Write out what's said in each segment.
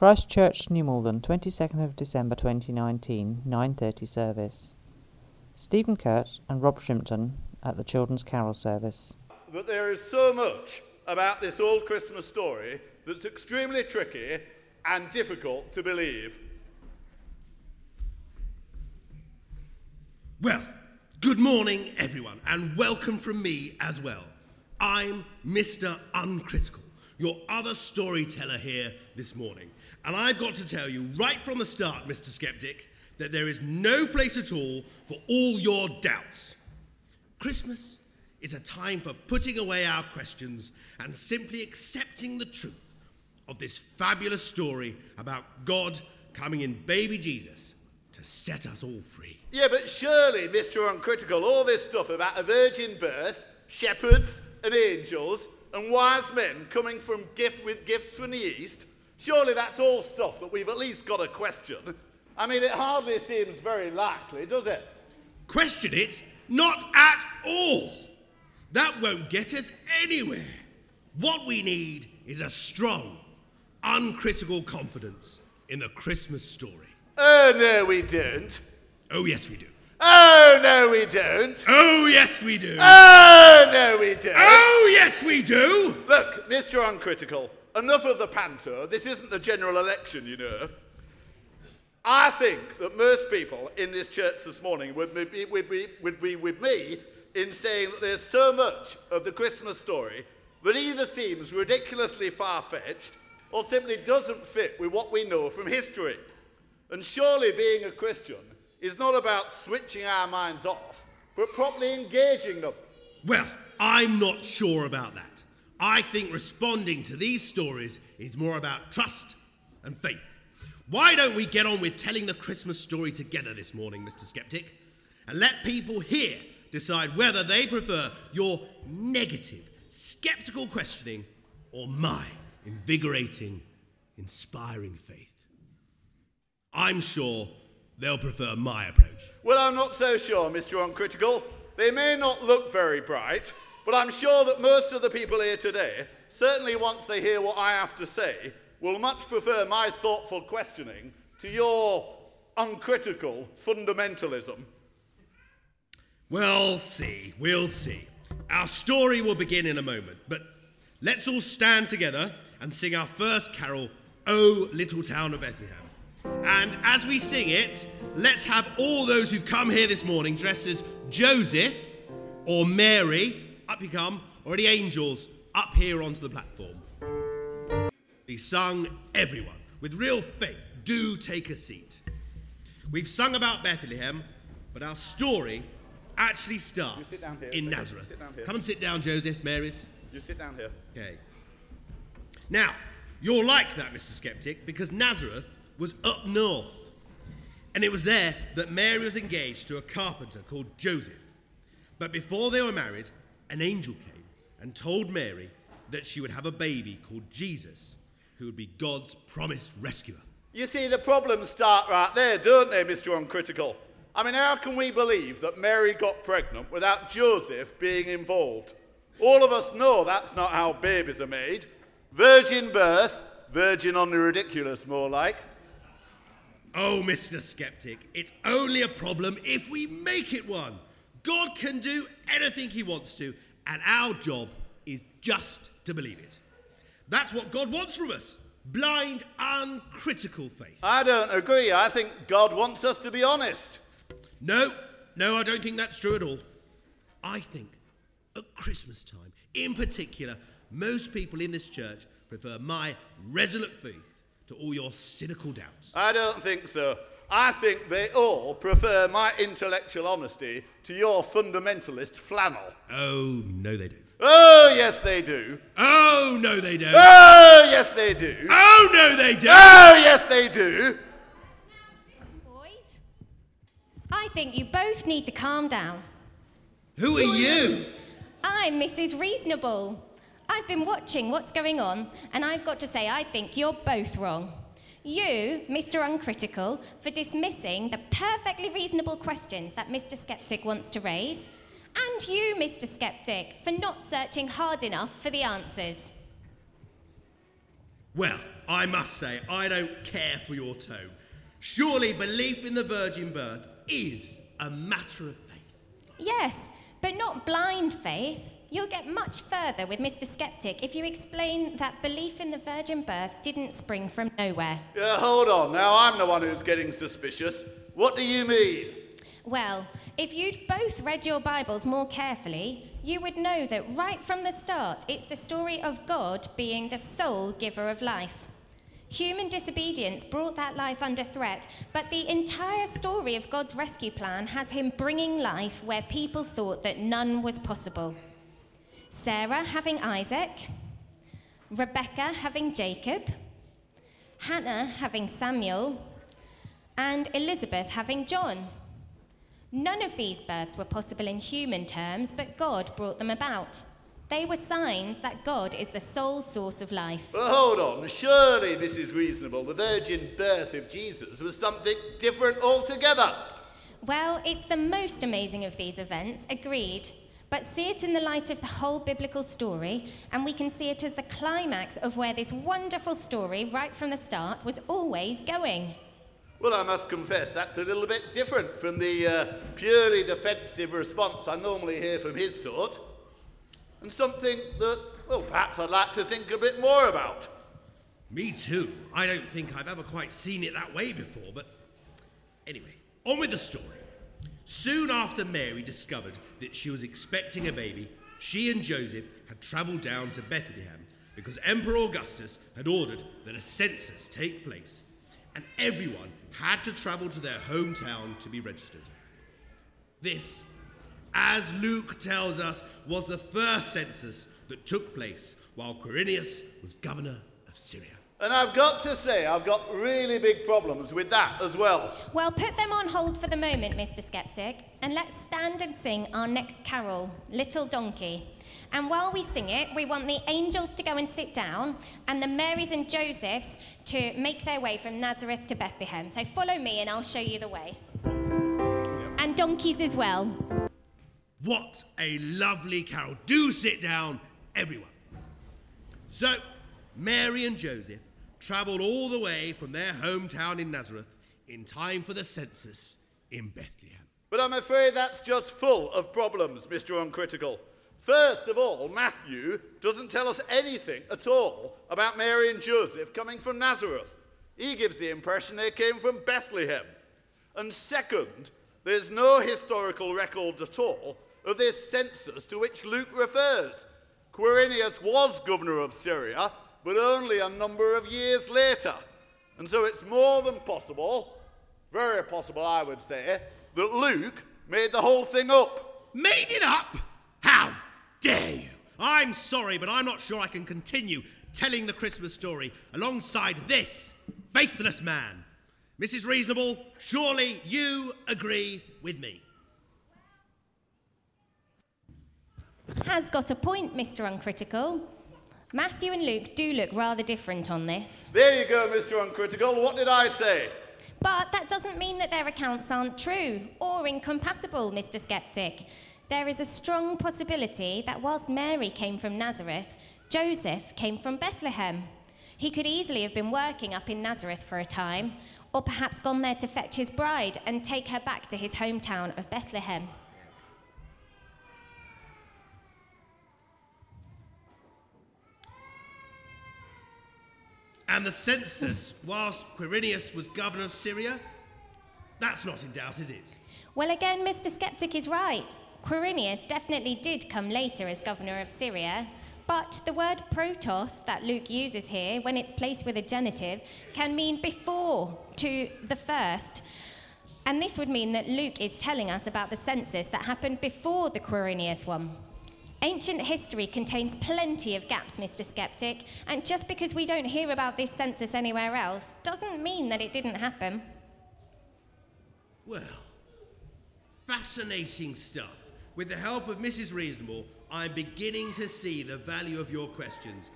Christchurch, New Malden, 22nd of December 2019, 9.30 service. Stephen Kurt and Rob Shrimpton at the Children's Carol service. But there is so much about this old Christmas story that's extremely tricky and difficult to believe. Well, good morning, everyone, and welcome from me as well. I'm Mr. Uncritical, your other storyteller here this morning. And I've got to tell you right from the start, Mr. Skeptic, that there is no place at all for all your doubts. Christmas is a time for putting away our questions and simply accepting the truth of this fabulous story about God coming in baby Jesus to set us all free. Yeah, but surely, Mr. Uncritical, all this stuff about a virgin birth, shepherds and angels, and wise men coming from gift with gifts from the east, surely that's all stuff that we've at least got to question. I mean, it hardly seems very likely, does it? Question it? Not at all. That won't get us anywhere. What we need is a strong, uncritical confidence in the Christmas story. Oh, no, we don't. Oh, yes, we do. Oh, no, we don't. Oh, yes, we do. Oh, no, we don't. Oh, yes, we do. Look, Mr. Uncritical, enough of the panto. This isn't the general election, you know. I think that most people in this church this morning would be, would be, would be with me in saying that there's so much of the Christmas story that either seems ridiculously far fetched or simply doesn't fit with what we know from history. And surely being a Christian is not about switching our minds off, but properly engaging them. Well, I'm not sure about that. I think responding to these stories is more about trust and faith. Why don't we get on with telling the Christmas story together this morning, Mr. Skeptic? And let people here decide whether they prefer your negative, skeptical questioning or my invigorating, inspiring faith. I'm sure they'll prefer my approach. Well, I'm not so sure, Mr. Uncritical. They may not look very bright, but I'm sure that most of the people here today, certainly once they hear what I have to say, will much prefer my thoughtful questioning to your uncritical fundamentalism. We'll see, we'll see. Our story will begin in a moment, but let's all stand together and sing our first carol, O Little Town of Bethlehem. And as we sing it, let's have all those who've come here this morning dressed as Joseph or Mary, up you come, or the angels up here onto the platform. Be sung, everyone, with real faith. Do take a seat. We've sung about Bethlehem, but our story actually starts sit down here, in Nazareth. sit down here. Come and sit down, Joseph, Marys. You sit down here. Okay. Now, you're like that, Mr. Skeptic, because Nazareth was up north. And it was there that Mary was engaged to a carpenter called Joseph. But before they were married, an angel came and told Mary that she would have a baby called Jesus, who would be God's promised rescuer. You see, the problems start right there, don't they, Mr. Uncritical? I mean, how can we believe that Mary got pregnant without Joseph being involved? All of us know that's not how babies are made. Virgin birth, virgin on the ridiculous, more like. Oh, Mr. Skeptic, it's only a problem if we make it one. God can do anything he wants to, and our job is just to believe it. That's what God wants from us blind, uncritical faith. I don't agree. I think God wants us to be honest. No, no, I don't think that's true at all. I think at Christmas time, in particular, most people in this church prefer my resolute faith to all your cynical doubts. I don't think so. I think they all prefer my intellectual honesty to your fundamentalist flannel. Oh, no, they don't. Oh, yes, they do. Oh, no, they don't. Oh, yes, they do. Oh, no, they don't. Oh, yes, they do. Boys, I think you both need to calm down. Who are you? I'm Mrs. Reasonable. I've been watching what's going on, and I've got to say, I think you're both wrong. You, Mr. Uncritical, for dismissing the perfectly reasonable questions that Mr. Skeptic wants to raise, and you, Mr. Skeptic, for not searching hard enough for the answers. Well, I must say, I don't care for your tone. Surely belief in the virgin birth is a matter of faith. Yes, but not blind faith. You'll get much further with Mr. Skeptic if you explain that belief in the virgin birth didn't spring from nowhere. Yeah, hold on. Now I'm the one who's getting suspicious. What do you mean? Well, if you'd both read your Bibles more carefully, you would know that right from the start, it's the story of God being the sole giver of life. Human disobedience brought that life under threat, but the entire story of God's rescue plan has him bringing life where people thought that none was possible. Sarah having Isaac, Rebecca having Jacob, Hannah having Samuel, and Elizabeth having John. None of these births were possible in human terms, but God brought them about. They were signs that God is the sole source of life. But hold on. Surely this is reasonable. The virgin birth of Jesus was something different altogether. Well, it's the most amazing of these events, agreed. But see it in the light of the whole biblical story, and we can see it as the climax of where this wonderful story, right from the start, was always going. Well, I must confess that's a little bit different from the uh, purely defensive response I normally hear from his sort, and something that, well, perhaps I'd like to think a bit more about. Me too. I don't think I've ever quite seen it that way before, but anyway, on with the story. Soon after Mary discovered that she was expecting a baby, she and Joseph had travelled down to Bethlehem because Emperor Augustus had ordered that a census take place, and everyone had to travel to their hometown to be registered. This, as Luke tells us, was the first census that took place while Quirinius was governor of Syria. And I've got to say, I've got really big problems with that as well. Well, put them on hold for the moment, Mr. Skeptic, and let's stand and sing our next carol, Little Donkey. And while we sing it, we want the angels to go and sit down and the Marys and Josephs to make their way from Nazareth to Bethlehem. So follow me and I'll show you the way. And donkeys as well. What a lovely carol. Do sit down, everyone. So, Mary and Joseph travelled all the way from their hometown in Nazareth in time for the census in Bethlehem. But I'm afraid that's just full of problems, Mr. Uncritical. First of all, Matthew doesn't tell us anything at all about Mary and Joseph coming from Nazareth. He gives the impression they came from Bethlehem. And second, there's no historical record at all of this census to which Luke refers. Quirinius was governor of Syria, but only a number of years later. And so it's more than possible, very possible, I would say, that Luke made the whole thing up. Made it up? How dare you? I'm sorry, but I'm not sure I can continue telling the Christmas story alongside this faithless man. Mrs. Reasonable, surely you agree with me. Has got a point, Mr. Uncritical. Matthew and Luke do look rather different on this. There you go, Mr. Uncritical. What did I say? But that doesn't mean that their accounts aren't true or incompatible, Mr. Skeptic. There is a strong possibility that whilst Mary came from Nazareth, Joseph came from Bethlehem. He could easily have been working up in Nazareth for a time, or perhaps gone there to fetch his bride and take her back to his hometown of Bethlehem. And the census, whilst Quirinius was governor of Syria, that's not in doubt, is it? Well, again, Mr. Skeptic is right. Quirinius definitely did come later as governor of Syria, but the word protos that Luke uses here, when it's placed with a genitive, can mean before to the first. And this would mean that Luke is telling us about the census that happened before the Quirinius one. Ancient history contains plenty of gaps, Mr. Skeptic, and just because we don't hear about this census anywhere else doesn't mean that it didn't happen. Well, fascinating stuff. With the help of Mrs. Reasonable, I'm beginning to see the value of your questions.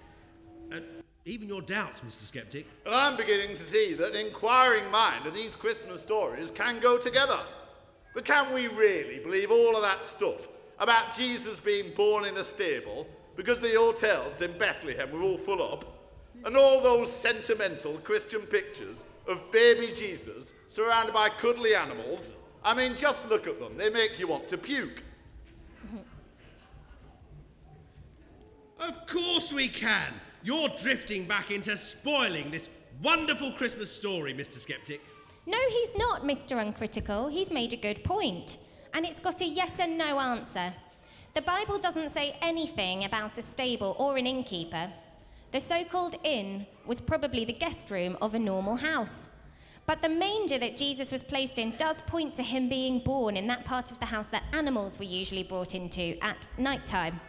And even your doubts, Mr. Skeptic. And I'm beginning to see that an inquiring mind and these Christmas stories can go together. But can we really believe all of that stuff about Jesus being born in a stable because the hotels in Bethlehem were all full up? And all those sentimental Christian pictures of baby Jesus surrounded by cuddly animals. I mean, just look at them. They make you want to puke. Of course we can. You're drifting back into spoiling this wonderful Christmas story, Mr. Skeptic. No, he's not, Mr. Uncritical. He's made a good point. And it's got a yes and no answer. The Bible doesn't say anything about a stable or an innkeeper. The so called inn was probably the guest room of a normal house. But the manger that Jesus was placed in does point to him being born in that part of the house that animals were usually brought into at night time.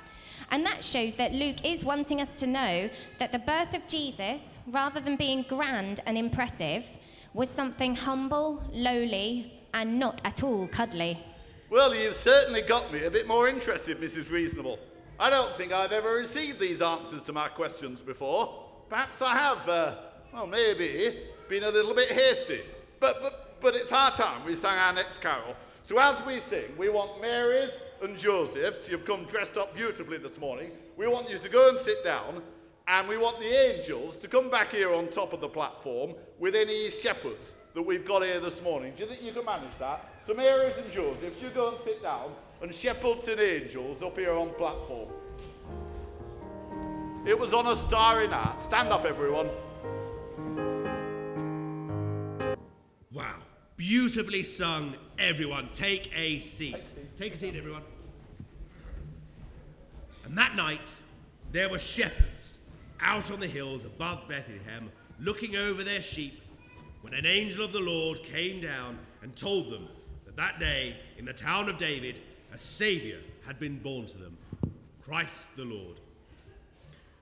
And that shows that Luke is wanting us to know that the birth of Jesus, rather than being grand and impressive, was something humble, lowly, and not at all cuddly. Well, you've certainly got me a bit more interested, Mrs. Reasonable. I don't think I've ever received these answers to my questions before. Perhaps I have, uh, well, maybe, been a little bit hasty. But, but, but it's our time. We sang our next carol. So as we sing, we want Mary's and Joseph's. You've come dressed up beautifully this morning. We want you to go and sit down. And we want the angels to come back here on top of the platform with any shepherds that we've got here this morning. Do you think you can manage that? So Mary's and Joseph's, you go and sit down, and shepherds and angels up here on platform. It was on a starry night. Stand up, everyone. Wow. Beautifully sung, everyone. Take a seat. Take a seat, everyone. And that night, there were shepherds out on the hills above Bethlehem, looking over their sheep, when an angel of the Lord came down and told them that that day, in the town of David, a Saviour had been born to them Christ the Lord.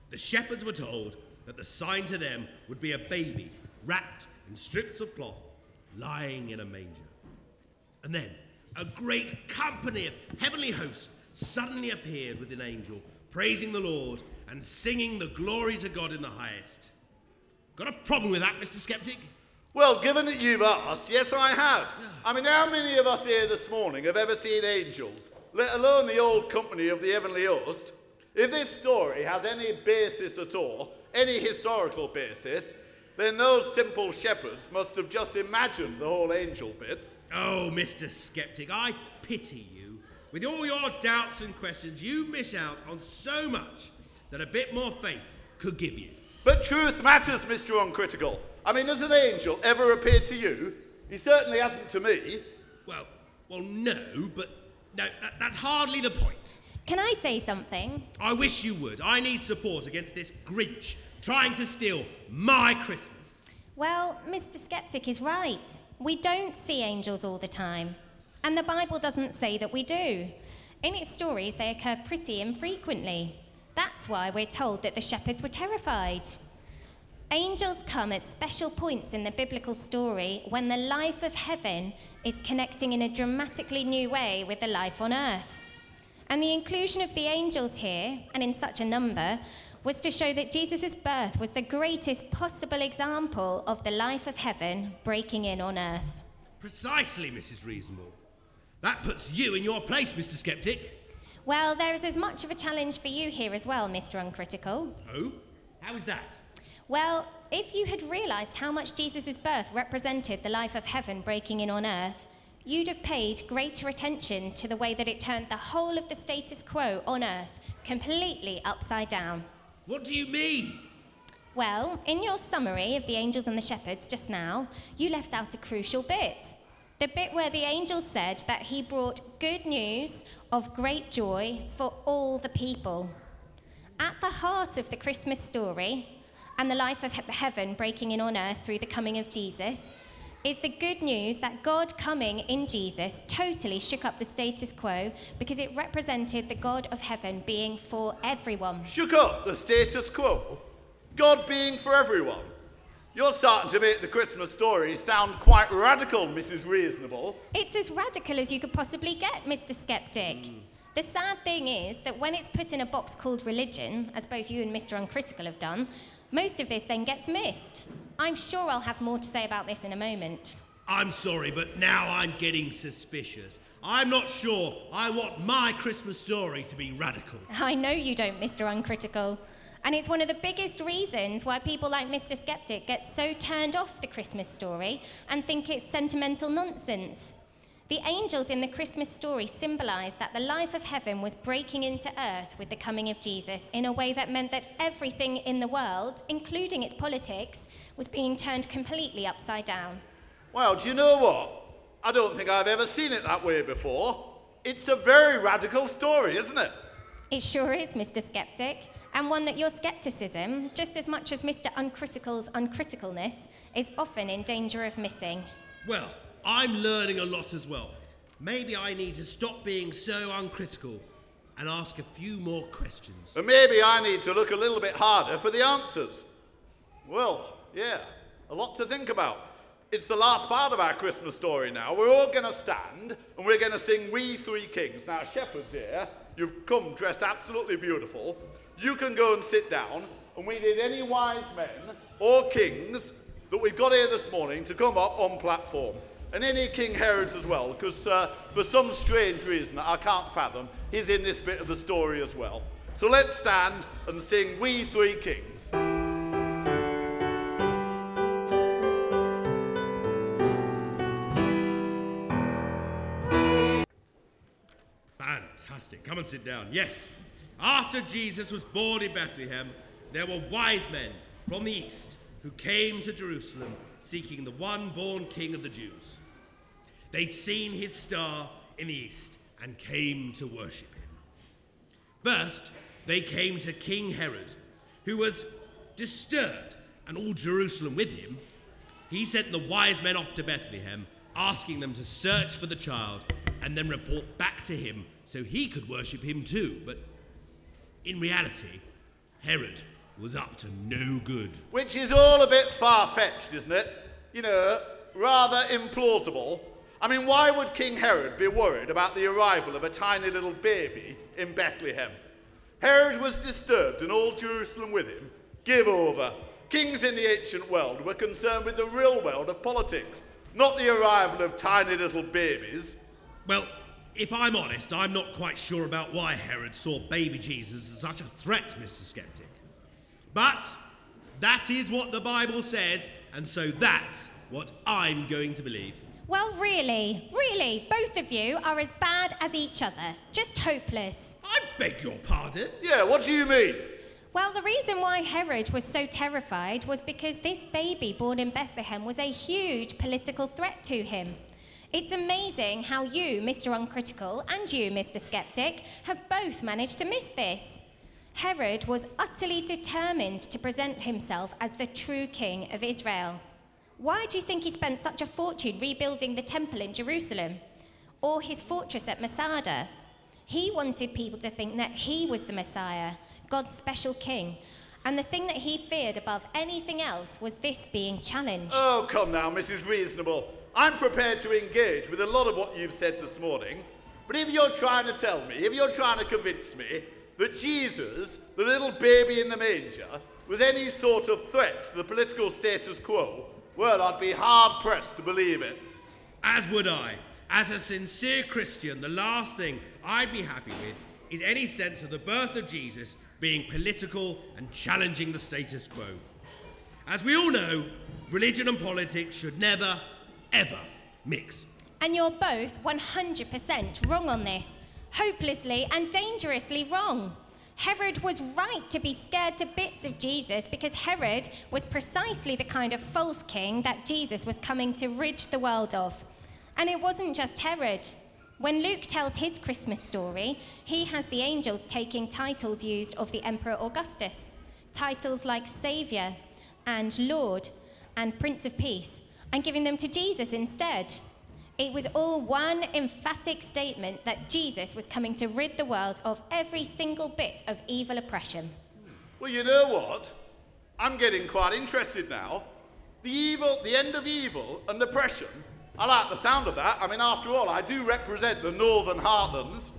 The shepherds were told that the sign to them would be a baby wrapped in strips of cloth, lying in a manger. And then a great company of heavenly hosts suddenly appeared with an angel, praising the Lord and singing the glory to God in the highest. Got a problem with that, Mr. Skeptic? Well, given that you've asked, yes, I have. I mean, how many of us here this morning have ever seen angels, let alone the old company of the heavenly host? If this story has any basis at all, any historical basis, then those simple shepherds must have just imagined the whole angel bit. Oh, Mr. Skeptic, I pity you. With all your doubts and questions, you miss out on so much that a bit more faith could give you. But truth matters, Mr. Uncritical. I mean, has an angel ever appeared to you? He certainly hasn't to me. Well, well, no, but no, that, that's hardly the point. Can I say something? I wish you would. I need support against this Grinch trying to steal my Christmas. Well, Mr. Skeptic is right. We don't see angels all the time. And the Bible doesn't say that we do. In its stories, they occur pretty infrequently. That's why we're told that the shepherds were terrified. Angels come at special points in the biblical story when the life of heaven is connecting in a dramatically new way with the life on earth. And the inclusion of the angels here, and in such a number, was to show that Jesus' birth was the greatest possible example of the life of heaven breaking in on earth. Precisely, Mrs. Reasonable. That puts you in your place, Mr. Skeptic. Well, there is as much of a challenge for you here as well, Mr. Uncritical. Oh? How is that? Well, if you had realised how much Jesus' birth represented the life of heaven breaking in on earth, you'd have paid greater attention to the way that it turned the whole of the status quo on earth completely upside down. What do you mean? Well, in your summary of the angels and the shepherds just now, you left out a crucial bit. The bit where the angel said that he brought good news of great joy for all the people. At the heart of the Christmas story and the life of he- heaven breaking in on earth through the coming of Jesus is the good news that God coming in Jesus totally shook up the status quo because it represented the God of heaven being for everyone. Shook up the status quo. God being for everyone. You're starting to make the Christmas story sound quite radical, Mrs. Reasonable. It's as radical as you could possibly get, Mr. Skeptic. Hmm. The sad thing is that when it's put in a box called religion, as both you and Mr. Uncritical have done, most of this then gets missed. I'm sure I'll have more to say about this in a moment. I'm sorry, but now I'm getting suspicious. I'm not sure I want my Christmas story to be radical. I know you don't, Mr. Uncritical. And it's one of the biggest reasons why people like Mr. Skeptic get so turned off the Christmas story and think it's sentimental nonsense. The angels in the Christmas story symbolize that the life of heaven was breaking into earth with the coming of Jesus in a way that meant that everything in the world, including its politics, was being turned completely upside down. Well, do you know what? I don't think I've ever seen it that way before. It's a very radical story, isn't it? It sure is, Mr. Skeptic, and one that your skepticism, just as much as Mr. Uncritical's uncriticalness, is often in danger of missing. Well, I'm learning a lot as well. Maybe I need to stop being so uncritical and ask a few more questions. And maybe I need to look a little bit harder for the answers. Well, yeah, a lot to think about. It's the last part of our Christmas story now. We're all going to stand and we're going to sing We Three Kings. Now, shepherds here, you've come dressed absolutely beautiful. You can go and sit down, and we need any wise men or kings that we've got here this morning to come up on platform. And any King Herods as well, because uh, for some strange reason I can't fathom, he's in this bit of the story as well. So let's stand and sing We Three Kings. Fantastic. Come and sit down. Yes. After Jesus was born in Bethlehem, there were wise men from the east who came to Jerusalem seeking the one born king of the Jews. They'd seen his star in the east and came to worship him. First, they came to King Herod, who was disturbed, and all Jerusalem with him. He sent the wise men off to Bethlehem, asking them to search for the child and then report back to him so he could worship him too. But in reality, Herod was up to no good. Which is all a bit far fetched, isn't it? You know, rather implausible. I mean, why would King Herod be worried about the arrival of a tiny little baby in Bethlehem? Herod was disturbed, and all Jerusalem with him. Give over. Kings in the ancient world were concerned with the real world of politics, not the arrival of tiny little babies. Well, if I'm honest, I'm not quite sure about why Herod saw baby Jesus as such a threat, Mr. Skeptic. But that is what the Bible says, and so that's what I'm going to believe. Well, really, really, both of you are as bad as each other. Just hopeless. I beg your pardon? Yeah, what do you mean? Well, the reason why Herod was so terrified was because this baby born in Bethlehem was a huge political threat to him. It's amazing how you, Mr. Uncritical, and you, Mr. Skeptic, have both managed to miss this. Herod was utterly determined to present himself as the true king of Israel. Why do you think he spent such a fortune rebuilding the temple in Jerusalem? Or his fortress at Masada? He wanted people to think that he was the Messiah, God's special king. And the thing that he feared above anything else was this being challenged. Oh, come now, Mrs. Reasonable. I'm prepared to engage with a lot of what you've said this morning. But if you're trying to tell me, if you're trying to convince me that Jesus, the little baby in the manger, was any sort of threat to the political status quo, well, I'd be hard pressed to believe it. As would I. As a sincere Christian, the last thing I'd be happy with is any sense of the birth of Jesus being political and challenging the status quo. As we all know, religion and politics should never, ever mix. And you're both 100% wrong on this. Hopelessly and dangerously wrong. Herod was right to be scared to bits of Jesus because Herod was precisely the kind of false king that Jesus was coming to rid the world of. And it wasn't just Herod. When Luke tells his Christmas story, he has the angels taking titles used of the Emperor Augustus. Titles like Saviour and Lord and Prince of Peace, and giving them to Jesus instead. It was all one emphatic statement that Jesus was coming to rid the world of every single bit of evil oppression. Well, you know what? I'm getting quite interested now. The evil, the end of evil and oppression. I like the sound of that. I mean, after all, I do represent the Northern Heartlands.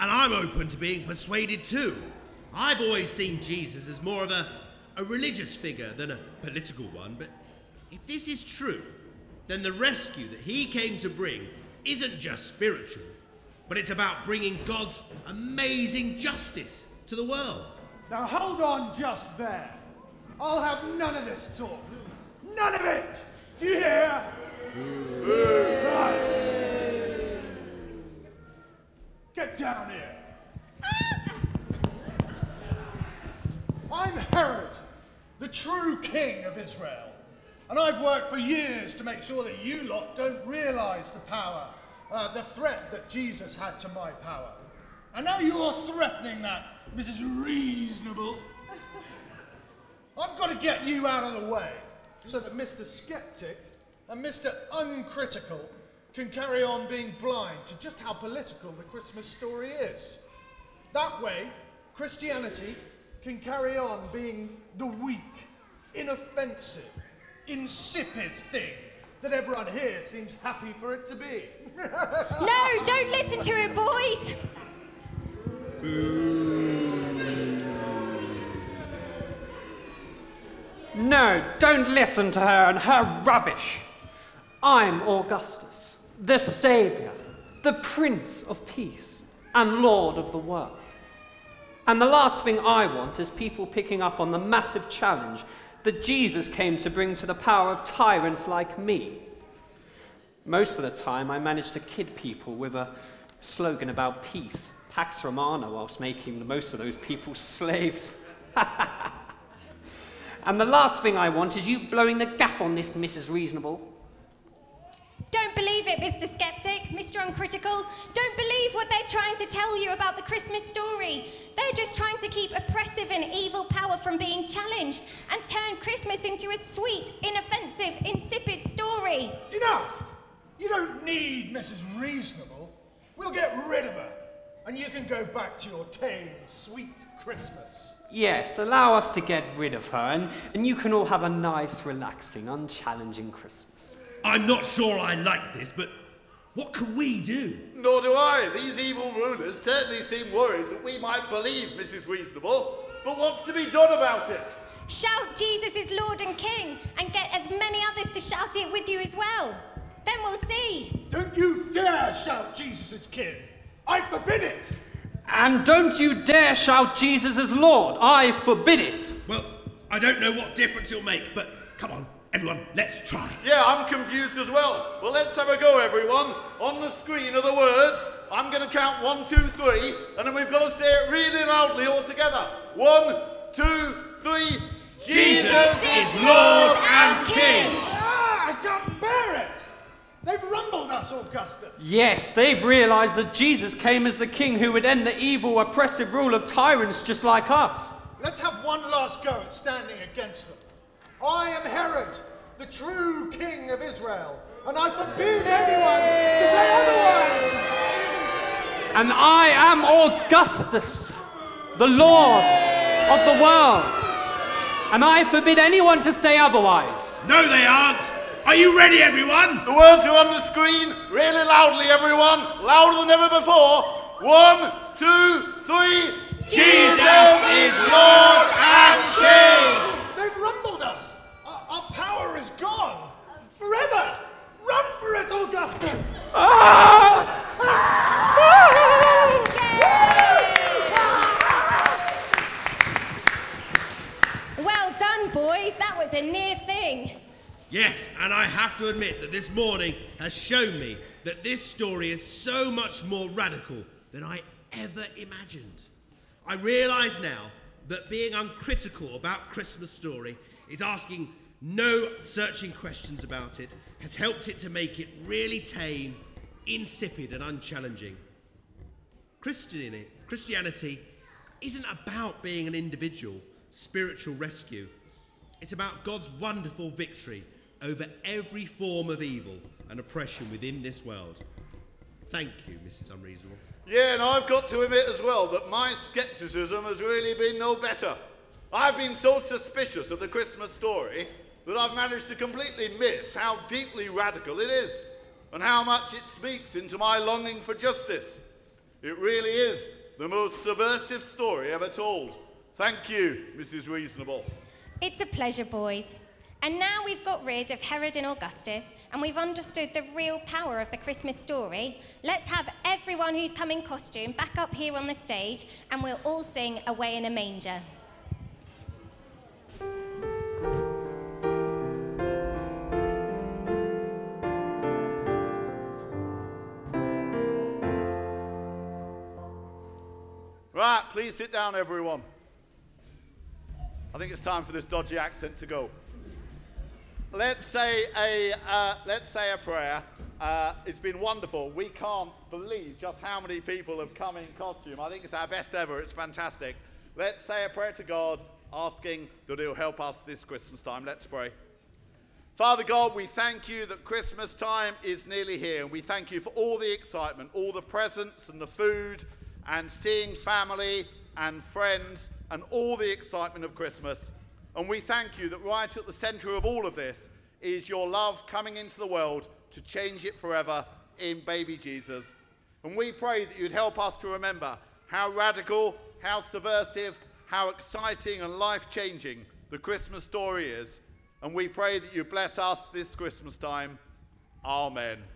And I'm open to being persuaded too. I've always seen Jesus as more of a, a religious figure than a political one, but if this is true, then the rescue that he came to bring isn't just spiritual, but it's about bringing God's amazing justice to the world. Now hold on just there. I'll have none of this talk. None of it! Do you hear? Right. Get down here. I'm Herod, the true king of Israel. And I've worked for years to make sure that you lot don't realize the power, uh, the threat that Jesus had to my power. And now you're threatening that, Mrs. Reasonable. I've got to get you out of the way so that Mr. Skeptic and Mr. Uncritical can carry on being blind to just how political the Christmas story is. That way, Christianity can carry on being the weak, inoffensive, insipid thing that everyone here seems happy for it to be. No, don't listen to him, boys. No, don't listen to her and her rubbish. I'm Augustus, the Saviour, the Prince of Peace, and Lord of the world. And the last thing I want is people picking up on the massive challenge that Jesus came to bring to the power of tyrants like me. Most of the time, I manage to kid people with a slogan about peace, Pax Romana, whilst making most of those people slaves. and the last thing I want is you blowing the gap on this, Mrs. Reasonable. Don't believe it, Mr. Skeptic, Mr. Uncritical. Don't believe what they're trying to tell you about the Christmas story. They're just trying to keep oppressive and evil power from being challenged and turn Christmas into a sweet, inoffensive, insipid story. Enough! You don't need Mrs. Reasonable. We'll get rid of her. And you can go back to your tame, sweet Christmas. Yes, allow us to get rid of her, and, and you can all have a nice, relaxing, unchallenging Christmas. I'm not sure I like this, but what can we do? Nor do I. These evil rulers certainly seem worried that we might believe Mrs. Reasonable. But what's to be done about it? Shout Jesus is Lord and King and get as many others to shout it with you as well. Then we'll see. Don't you dare shout Jesus is king. I forbid it. And don't you dare shout Jesus as Lord. I forbid it. Well, I don't know what difference it'll make, but come on, everyone, let's try. Yeah, I'm confused as well. Well, let's have a go, everyone. On the screen are the words. I'm going to count one, two, three, and then we've got to say it really loudly all together. One, two, three. Jesus is Lord and King. Ah, I can't bear it. They've rumbled us, Augustus. Yes, they've realized that Jesus came as the king who would end the evil, oppressive rule of tyrants just like us. Let's have one last go at standing against them. I am Herod, the true king of Israel, and I forbid anyone to say otherwise. And I am Augustus, the Lord of the world. And I forbid anyone to say otherwise. No, they aren't. Are you ready, everyone? The words are on the screen. Really loudly, everyone. Louder than ever before. One, two, three. Jesus is Lord and King. Forever. Run for it, Augustus. Ah! Well done, boys. That was a near thing. Yes, and I have to admit that this morning has shown me that this story is so much more radical than I ever imagined. I realise now that being uncritical about Christmas story is asking no searching questions about it has helped it to make it really tame, insipid, and unchallenging. Christianity, isn't about being an individual spiritual rescue. It's about God's wonderful victory over every form of evil and oppression within this world. Thank you, Mrs. Unreasonable. Yeah, and I've got to admit as well that my scepticism has really been no better. I've been so suspicious of the Christmas story that I've managed to completely miss how deeply radical it is and how much it speaks into my longing for justice. It really is the most subversive story ever told. Thank you, Mrs. Reasonable. It's a pleasure, boys. And now we've got rid of Herod and Augustus and we've understood the real power of the Christmas story, let's have everyone who's come in costume back up here on the stage and we'll all sing Away in a Manger. Right, please sit down, everyone. I think it's time for this dodgy accent to go. Let's say a, uh, let's say a prayer. Uh, it's been wonderful. We can't believe just how many people have come in costume. I think it's our best ever. It's fantastic. Let's say a prayer to God, asking that He'll help us this Christmas time. Let's pray. Father God, we thank you that Christmas time is nearly here. And we thank you for all the excitement, all the presents and the food, and seeing family and friends, and all the excitement of Christmas. And we thank you that right at the center of all of this is your love coming into the world to change it forever in baby Jesus. And we pray that you'd help us to remember how radical, how subversive, how exciting and life changing the Christmas story is. And we pray that you bless us this Christmas time. Amen.